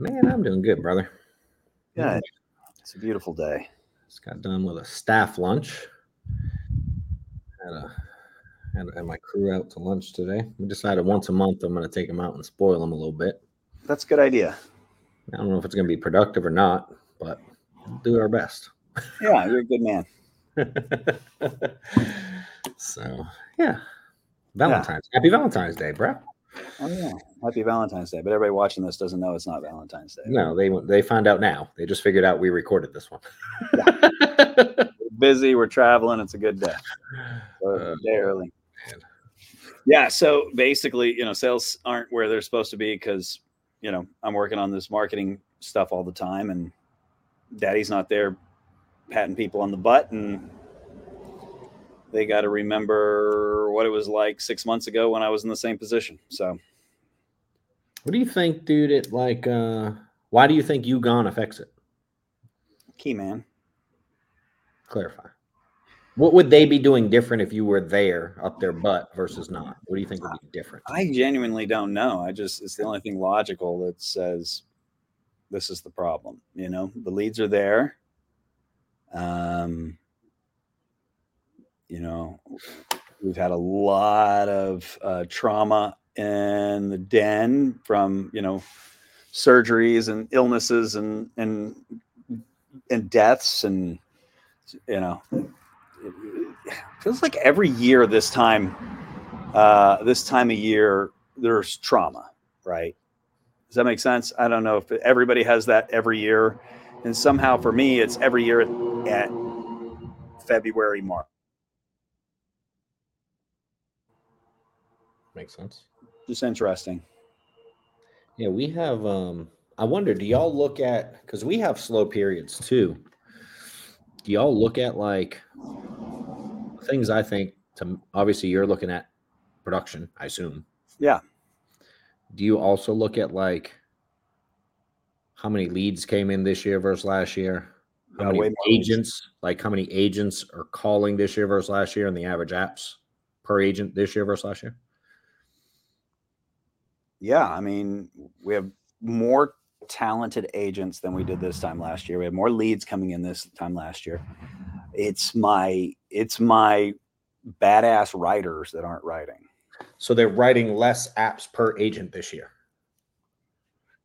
Man, I'm doing good, brother. Good. Mm. It's a beautiful day. Just got done with a staff lunch. Had a had, had my crew out to lunch today. We decided once a month I'm going to take them out and spoil them a little bit. That's a good idea. I don't know if it's going to be productive or not, but we'll do our best. Yeah, you're a good man. so yeah, Valentine's. Happy Valentine's Day, bro. Oh yeah, happy Valentine's Day. But everybody watching this doesn't know it's not Valentine's Day. No, they they found out now. They just figured out we recorded this one. We're busy. We're traveling. It's a good day. So, Uh, day early. man. Yeah. So basically, you know, sales aren't where they're supposed to be because, you know, I'm working on this marketing stuff all the time, and Daddy's not there patting people on the butt, and they got to remember what it was like six months ago when I was in the same position. So What do you think, dude? It like, uh, why do you think you gone affects it? key man. Clarify. What would they be doing different if you were there up their butt versus not? What do you think would be different? I genuinely don't know. I just it's the only thing logical that says this is the problem. You know, the leads are there. Um, you know, we've had a lot of uh, trauma in the den from you know surgeries and illnesses and and and deaths and you know feels like every year this time uh, this time of year there's trauma, right? Does that make sense? I don't know if everybody has that every year, and somehow for me, it's every year at, at February, March. Makes sense. Just interesting. Yeah, we have. um I wonder, do y'all look at because we have slow periods too? Do y'all look at like things? I think to obviously you're looking at production. I assume. Yeah. Do you also look at like how many leads came in this year versus last year? How Yeah, many more leads. agents, like how many agents are calling this year versus last year, and the average apps per agent this year versus last year? Yeah, I mean, we have more talented agents than we did this time last year. We have more leads coming in this time last year. It's my it's my badass writers that aren't writing. So they're writing less apps per agent this year.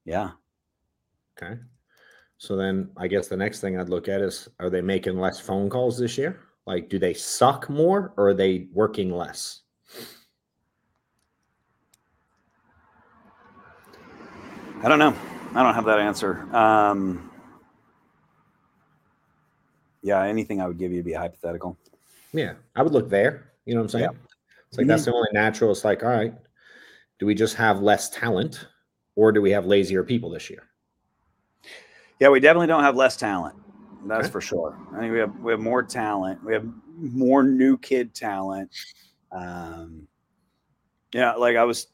Yeah. Okay. So then I guess the next thing I'd look at is are they making less phone calls this year? Like, do they suck more or are they working less? I don't know. I don't have that answer. Um, yeah, anything I would give you would be hypothetical. Yeah, I would look there. You know what I'm saying? It's like that's the only natural. It's like, all right, do we just have less talent or do we have lazier people this year? Yeah, we definitely don't have less talent. That's Okay. for sure. I think we have we have more talent. We have more new kid talent. Um, yeah, like I was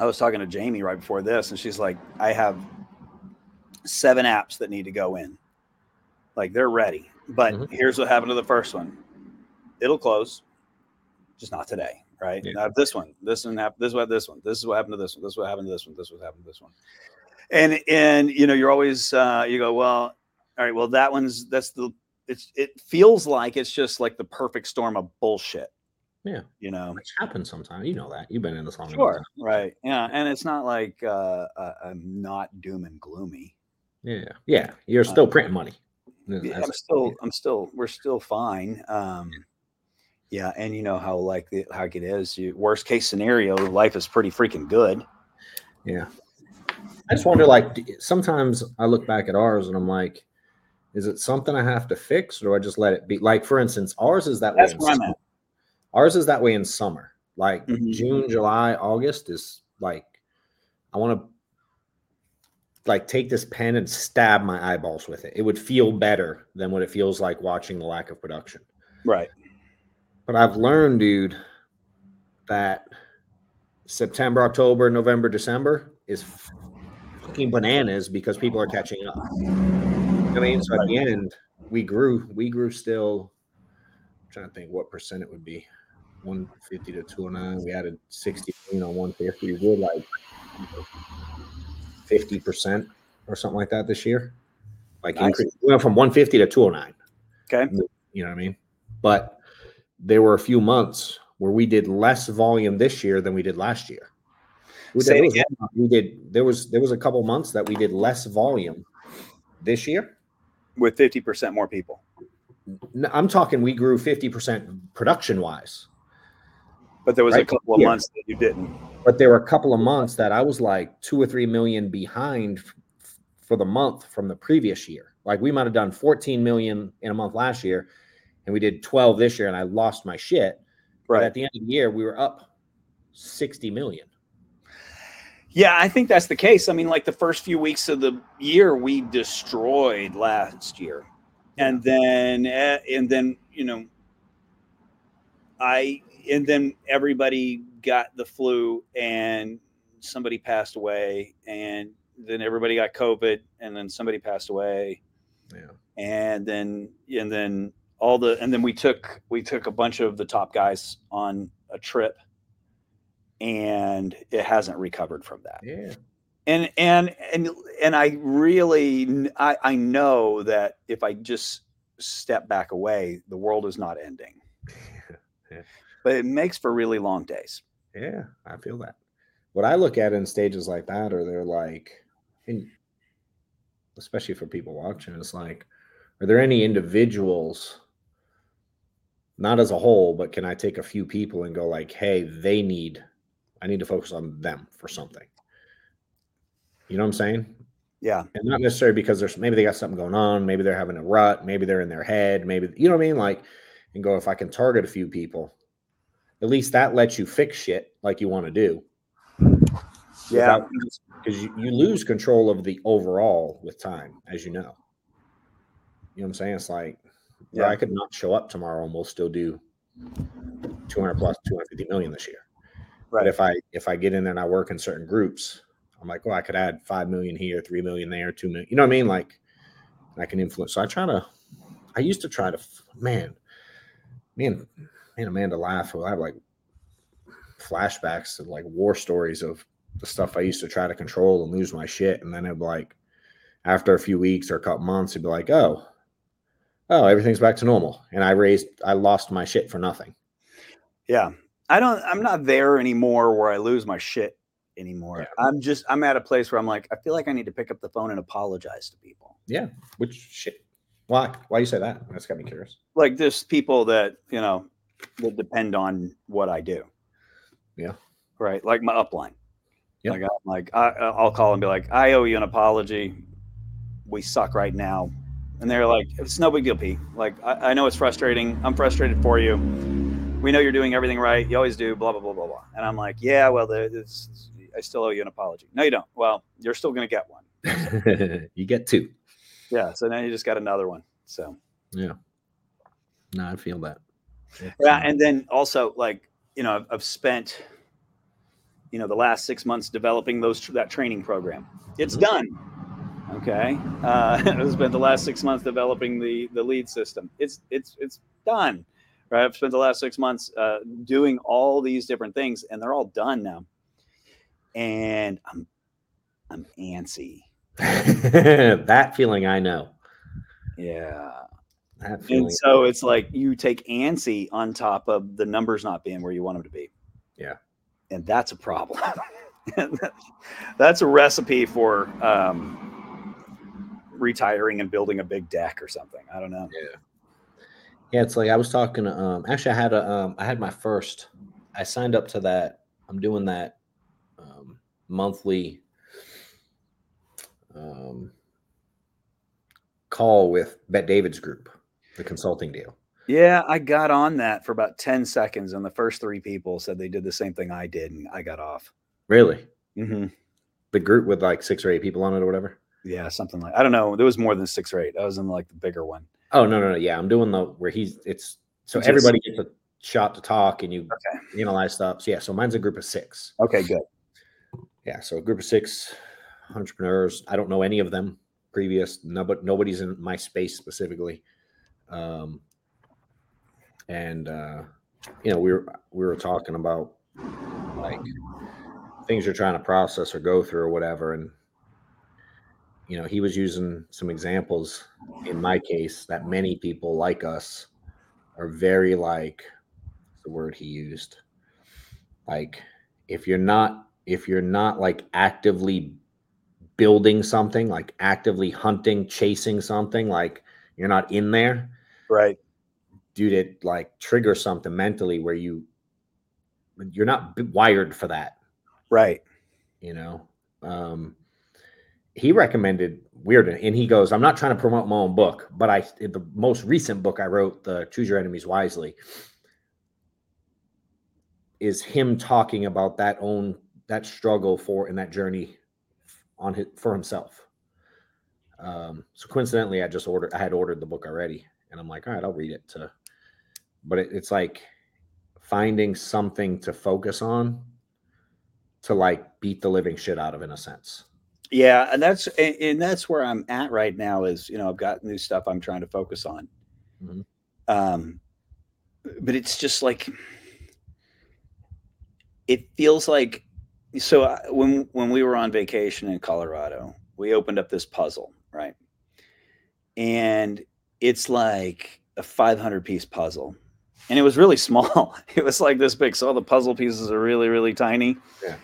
I was talking to Jamie right before this, and she's like, I have seven apps that need to go in. Like they're ready. But Mhm. here's what happened to the first one. It'll close, just not today, right? Yeah. Now this one, this one happened, this is what this one, this is what happened to this one, this is what happened to this one, this is what happened to this one. And and you know, you're always uh you go, well, all right, well, that one's that's the it's it feels like it's just like the perfect storm of bullshit. Yeah. You know. Which happens sometimes. You know that. You've been in this long. Sure. Right. Yeah. And it's not like uh, uh, I'm not doom and gloomy. Yeah. Yeah. You're still printing money. That's- I'm still, I'm still, we're still fine. Um, yeah, and you know how like the, how it is. You worst case scenario, life is pretty freaking good. Yeah. I just wonder, like, sometimes I look back at ours and I'm like, is it something I have to fix or do I just let it be? Like, for instance, ours is that That's way. Ours is that way in summer. Like Mhm. June, July, August is like, I want to like take this pen and stab my eyeballs with it. It would feel better than what it feels like watching the lack of production. Right. But I've learned, dude, that September, October, November, December is fucking bananas because people are catching up. I mean, so at the end, we grew, we grew still. I'm trying to think what percent it would be 150 to 209. We added 60 million on 150. We did like 50% or something like that this year. Like Nice. increase, we went from 150 to 209 Okay. you know what I mean? But there were a few months where we did less volume this year than we did last year. We Say it again. we did there was there was a couple months that we did less volume this year. With 50% more people. I'm talking we grew 50% production wise, But there was a Right. couple of Yeah. months that you didn't. but there were a couple of months that I was like two or three million behind f- for the month from the previous year. Like we might have done 14 million in a month last year, and we did 12 this year, and I lost my shit. But Right. at the end of the year, we were up 60 million. Yeah, I think that's the case. I mean, like the first few weeks of the year, we destroyed last year, and then uh, and then you know, I and then everybody got the flu, and somebody passed away, and then everybody got COVID, and then somebody passed away, Yeah. and then and then all the and then we took we took a bunch of the top guys on a trip and it hasn't recovered from that Yeah. and and and and i really i i know that if i just step back away the world is not ending Yeah. But it makes for really long days Yeah. I feel that. What I look at in stages like that, or they're like, and especially for people watching, it's like, are there any individuals, not as a whole, but can I take a few people and go like, hey, they need, I need to focus on them for something. You know what I'm saying? yeah and not necessarily because there's maybe they got something going on, maybe they're having a rut, maybe they're in their head, maybe you know what I mean, like, and go if I can target a few people, at least that lets you fix shit like you want to do. yeah because you, you lose control of the overall with time, as you know. You know what I'm saying? It's like, yeah. I could not show up tomorrow and we'll still do 200 plus 250 million this year. Right. But if I if I get in there and I work in certain groups, I'm like, well, I could add five million here, three million there, two million. You know what I mean? Like, I can influence. So I try to. I used to try to. Man, me and Amanda laugh. I have like flashbacks and like war stories of the stuff I used to try to control and lose my shit, and then it'd be like, after a few weeks or a couple months, it'd be like, oh, oh, everything's back to normal, and I raised, I lost my shit for nothing. yeah i don't i'm not there anymore where i lose my shit anymore Yeah. i'm just i'm at a place where i'm like i feel like i need to pick up the phone and apologize to people Yeah, which shit? Why? Why you say that? That's got me curious. like there's people that you know that depend on what I do. Yeah. Right. Like my upline. Yeah. Like I'm like I, I'll call and be like, I owe you an apology. We suck right now, and they're like, it's no big deal, Pete. Like I, I know it's frustrating. I'm frustrated for you. We know you're doing everything right. You always do. Blah blah blah blah blah. And I'm like, yeah, well, it's, I still owe you an apology. No, you don't. Well, you're still gonna get one. you get two. Yeah. So now you just got another one. So. Yeah. No, I feel that. Yeah, and then also like you know I've, I've spent you know the last six months developing those that training program. It's Mhm. done. Okay, uh, I've spent the last six months developing the the lead system. It's it's it's done. Right, I've spent the last six months uh, doing all these different things, and they're all done now. And I'm I'm antsy. that feeling I know. Yeah. That feeling. And so it's like you take antsy on top of the numbers not being where you want them to be. Yeah. And that's a problem. That's a recipe for um, retiring and building a big deck or something. I don't know. Yeah, Yeah, it's like I was talking um actually I had a um I had my first I signed up to that I'm doing that um monthly um, call with Bet David's group, the consulting deal. Yeah, I got on that for about 10 seconds, and the first three people said they did the same thing I did, and I got off. Really? hmm The group with like six or eight people on it or whatever? Yeah, something like I don't know. There was more than six or eight. I was in like the bigger one. Oh, no, no, no. Yeah, I'm doing the where he's, it's so Just- everybody gets a shot to talk and you Okay. analyze stuff. So, yeah, so mine's a group of six. Okay, good. Yeah, so a group of six entrepreneurs. I don't know any of them previous. No, but nobody's in my space specifically. Um, and uh, you know, we were we were talking about like things you're trying to process or go through or whatever, and you know, he was using some examples in my case that many people like us are very like the word he used? Like if you're not if you're not like actively building something like actively hunting chasing something like you're not in there Right. dude it like triggers something mentally where you you're not wired for that Right. you know um he recommended weird and he goes i'm not trying to promote my own book but i the most recent book i wrote the choose your enemies wisely is him talking about that own that struggle for and that journey on his for himself um so coincidentally i just ordered i had ordered the book already and i'm like all right i'll read it to but it, it's like finding something to focus on to like beat the living shit out of in a sense Yeah, and that's and, and that's where I'm at right now. Is you know I've got new stuff I'm trying to focus on. Mhm. Um, but it's just like it feels like so I- when when we were on vacation in Colorado, we opened up this puzzle, right? And it's like a 500 piece puzzle. And it was really small. It was like this big. So all the puzzle pieces are really, really tiny. Yeah.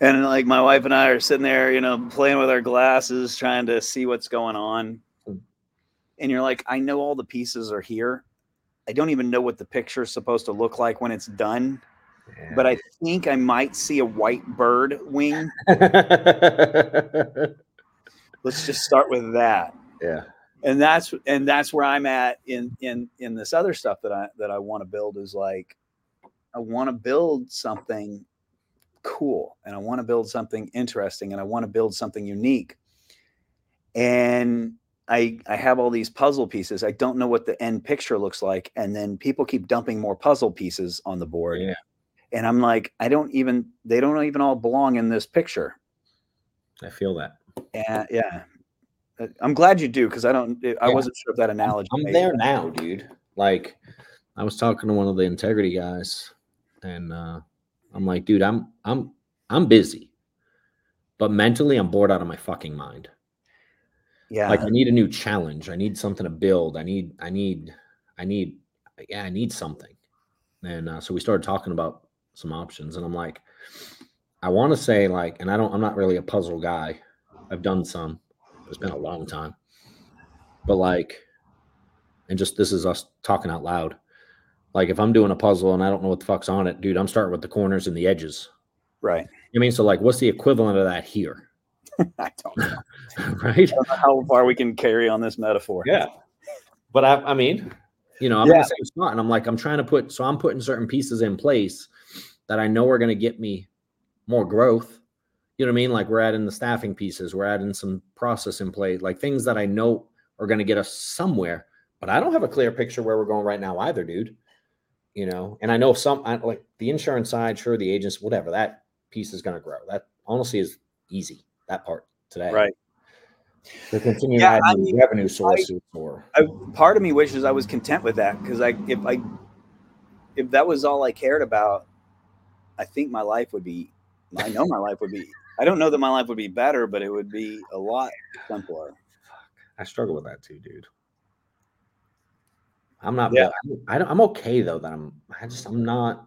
And like my wife and I are sitting there, you know, playing with our glasses, trying to see what's going on. Mm. And you're like, I know all the pieces are here. I don't even know what the picture's supposed to look like when it's done, but I think I might see a white bird wing. Let's just start with that. yeah And that's and that's where I'm at in in in this other stuff that I that I want to build is like I want to build something cool and I want to build something interesting and I want to build something unique. And I I have all these puzzle pieces. I don't know what the end picture looks like and then people keep dumping more puzzle pieces on the board. Yeah. And I'm like I don't even they don't even all belong in this picture. i feel that Yeah, yeah. Uh, I'm glad you do because I don't. I Yeah. wasn't sure if that analogy. i'm there now dude. Like i was talking to one of the integrity guys and uh i'm like dude i'm i'm i'm busy but mentally i'm bored out of my fucking mind. Yeah, like i need a new challenge. I need something to build. I need i need i need yeah i need something. And uh, so we started talking about some options and i'm like i want to say like and i don't i'm not really a puzzle guy. I've done some it's been a long time but like and just this is us talking out loud like if i'm doing a puzzle and i don't know what the fuck's on it dude i'm starting with the corners and the edges right. i mean so like what's the equivalent of that here I don't know. right I don't know how far we can carry on this metaphor. Yeah. But I, I mean, you know, I'm Yeah. in the same spot and I'm like, I'm trying to put, so I'm putting certain pieces in place that I know are going to get me more growth. You know what I mean? Like we're adding the staffing pieces, we're adding some process in play, like things that I know are going to get us somewhere. But I don't have a clear picture where we're going right now either, dude. You know, and I know some I, like the insurance side, sure, the agents, whatever, that piece is going to grow. That honestly is easy, that part today. Right. To continue Yeah, to add I mean, revenue sources or I, part of me wishes I was content with that because I, if I, if that was all I cared about, I think my life would be. I know my life would be. I don't know that my life would be better, but it would be a lot simpler. I struggle with that too, dude. I'm not. Yeah. I don't, I'm okay though. That I'm. I just. I'm not.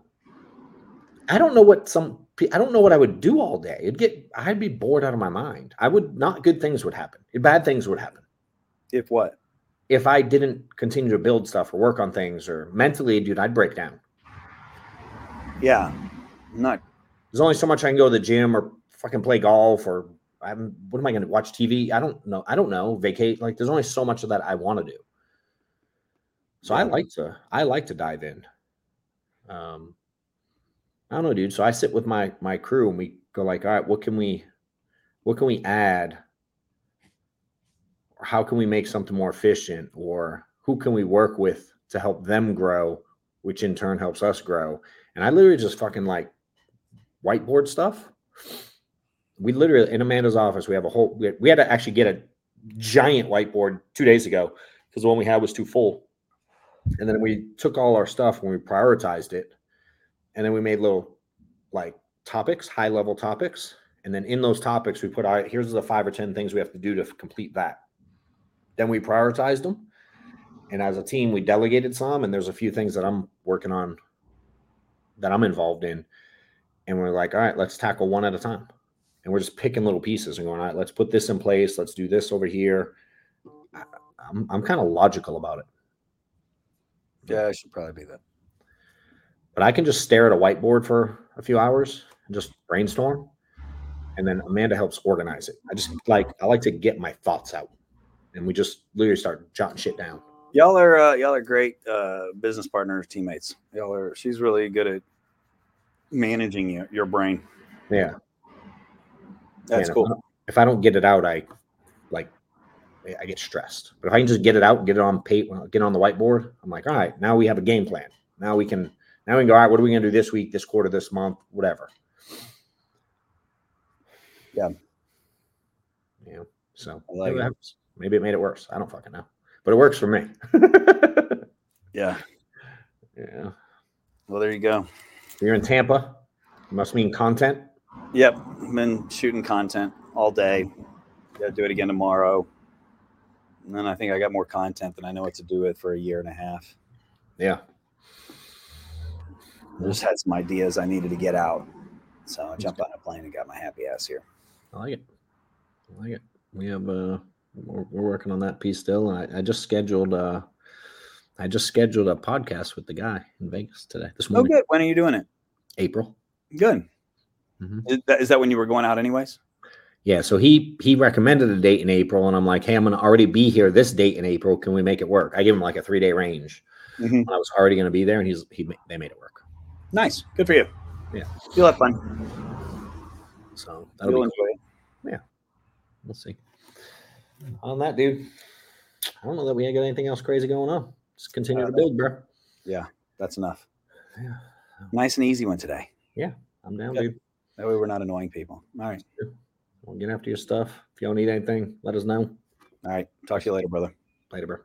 I don't know what some. I don't know what I would do all day. It'd get. I'd be bored out of my mind. I would not. Good things would happen. Bad things would happen If what? if I didn't continue to build stuff or work on things or mentally, dude. I'd break down. Yeah, I'm not There's only so much I can go to the gym or fucking play golf or I'm what am I gonna watch TV? I don't know. I don't know. Vacate. Like there's only so much of that I want to do. So I like to I like to dive in. Um I don't know, dude. So I sit with my my crew and we go like, all right, what can we what can we add? Or how can we make something more efficient? Or who can we work with to help them grow, which in turn helps us grow? And I literally just fucking like whiteboard stuff. We literally in Amanda's office, we have a whole we had, we had to actually get a giant whiteboard two days ago because the one we had was too full. And then we took all our stuff and we prioritized it. And then we made little like topics, high level topics. And then in those topics, we put our here's the five or 10 things we have to do to complete that. Then we prioritized them. And as a team, we delegated some. And there's a few things that I'm working on that I'm involved in. And we're like, all right, let's tackle one at a time. And we're just picking little pieces and going, all right, let's put this in place. Let's do this over here. I, I'm, I'm kind of logical about it. Yeah, I should probably be that. but I can just stare at a whiteboard for a few hours and just brainstorm. And then Amanda helps organize it. I just like I like to get my thoughts out, and we just literally start jotting shit down. Y'all are uh, y'all are great uh, business partners, teammates. Y'all are. She's really good at managing your, your brain. Yeah, That's Man, cool. If I don't get it out, I like I get stressed. But if I can just get it out, get it on paper, get it on the whiteboard, I'm like, all right, now we have a game plan. Now we can now we can go. All right, what are we gonna do this week, this quarter, this month, whatever. Yeah. Yeah. So like maybe, it. it. maybe it made it worse. I don't fucking know, but it works for me. Yeah. yeah. Well, there you go. You're in Tampa. Must mean content. Yep. Been shooting content all day. Got to do it again tomorrow. And then I think I got more content than I know what to do with for a year and a half. Yeah. I just had some ideas I needed to get out. So I jumped on a plane and got my happy ass here. I like it. I like it. We have uh we're, we're working on that piece still. And I, I just scheduled uh I just scheduled a podcast with the guy in Vegas today. This Oh, morning. good. When are you doing it? April. Good. Mhm. Is, that, is that when you were going out, anyways? Yeah. So he he recommended a date in April, and I'm like, hey, I'm gonna already be here this date in April. Can we make it work? I give him like a three day range. Mhm. I was already gonna be there, and he's he they made it work. Nice. Good for you. Yeah. You'll have fun. So that'll You'll be cool. enjoy it. We'll see. On that, dude. I don't know that we ain't got anything else crazy going on. Just continue to build, bro. Yeah, that's enough. Yeah. Nice and easy one today. Yeah, I'm down, Good. dude. That way we're not annoying people. All right. We'll get after your stuff. If you don't need anything, let us know. All right. Talk to you later, brother. Later, bro.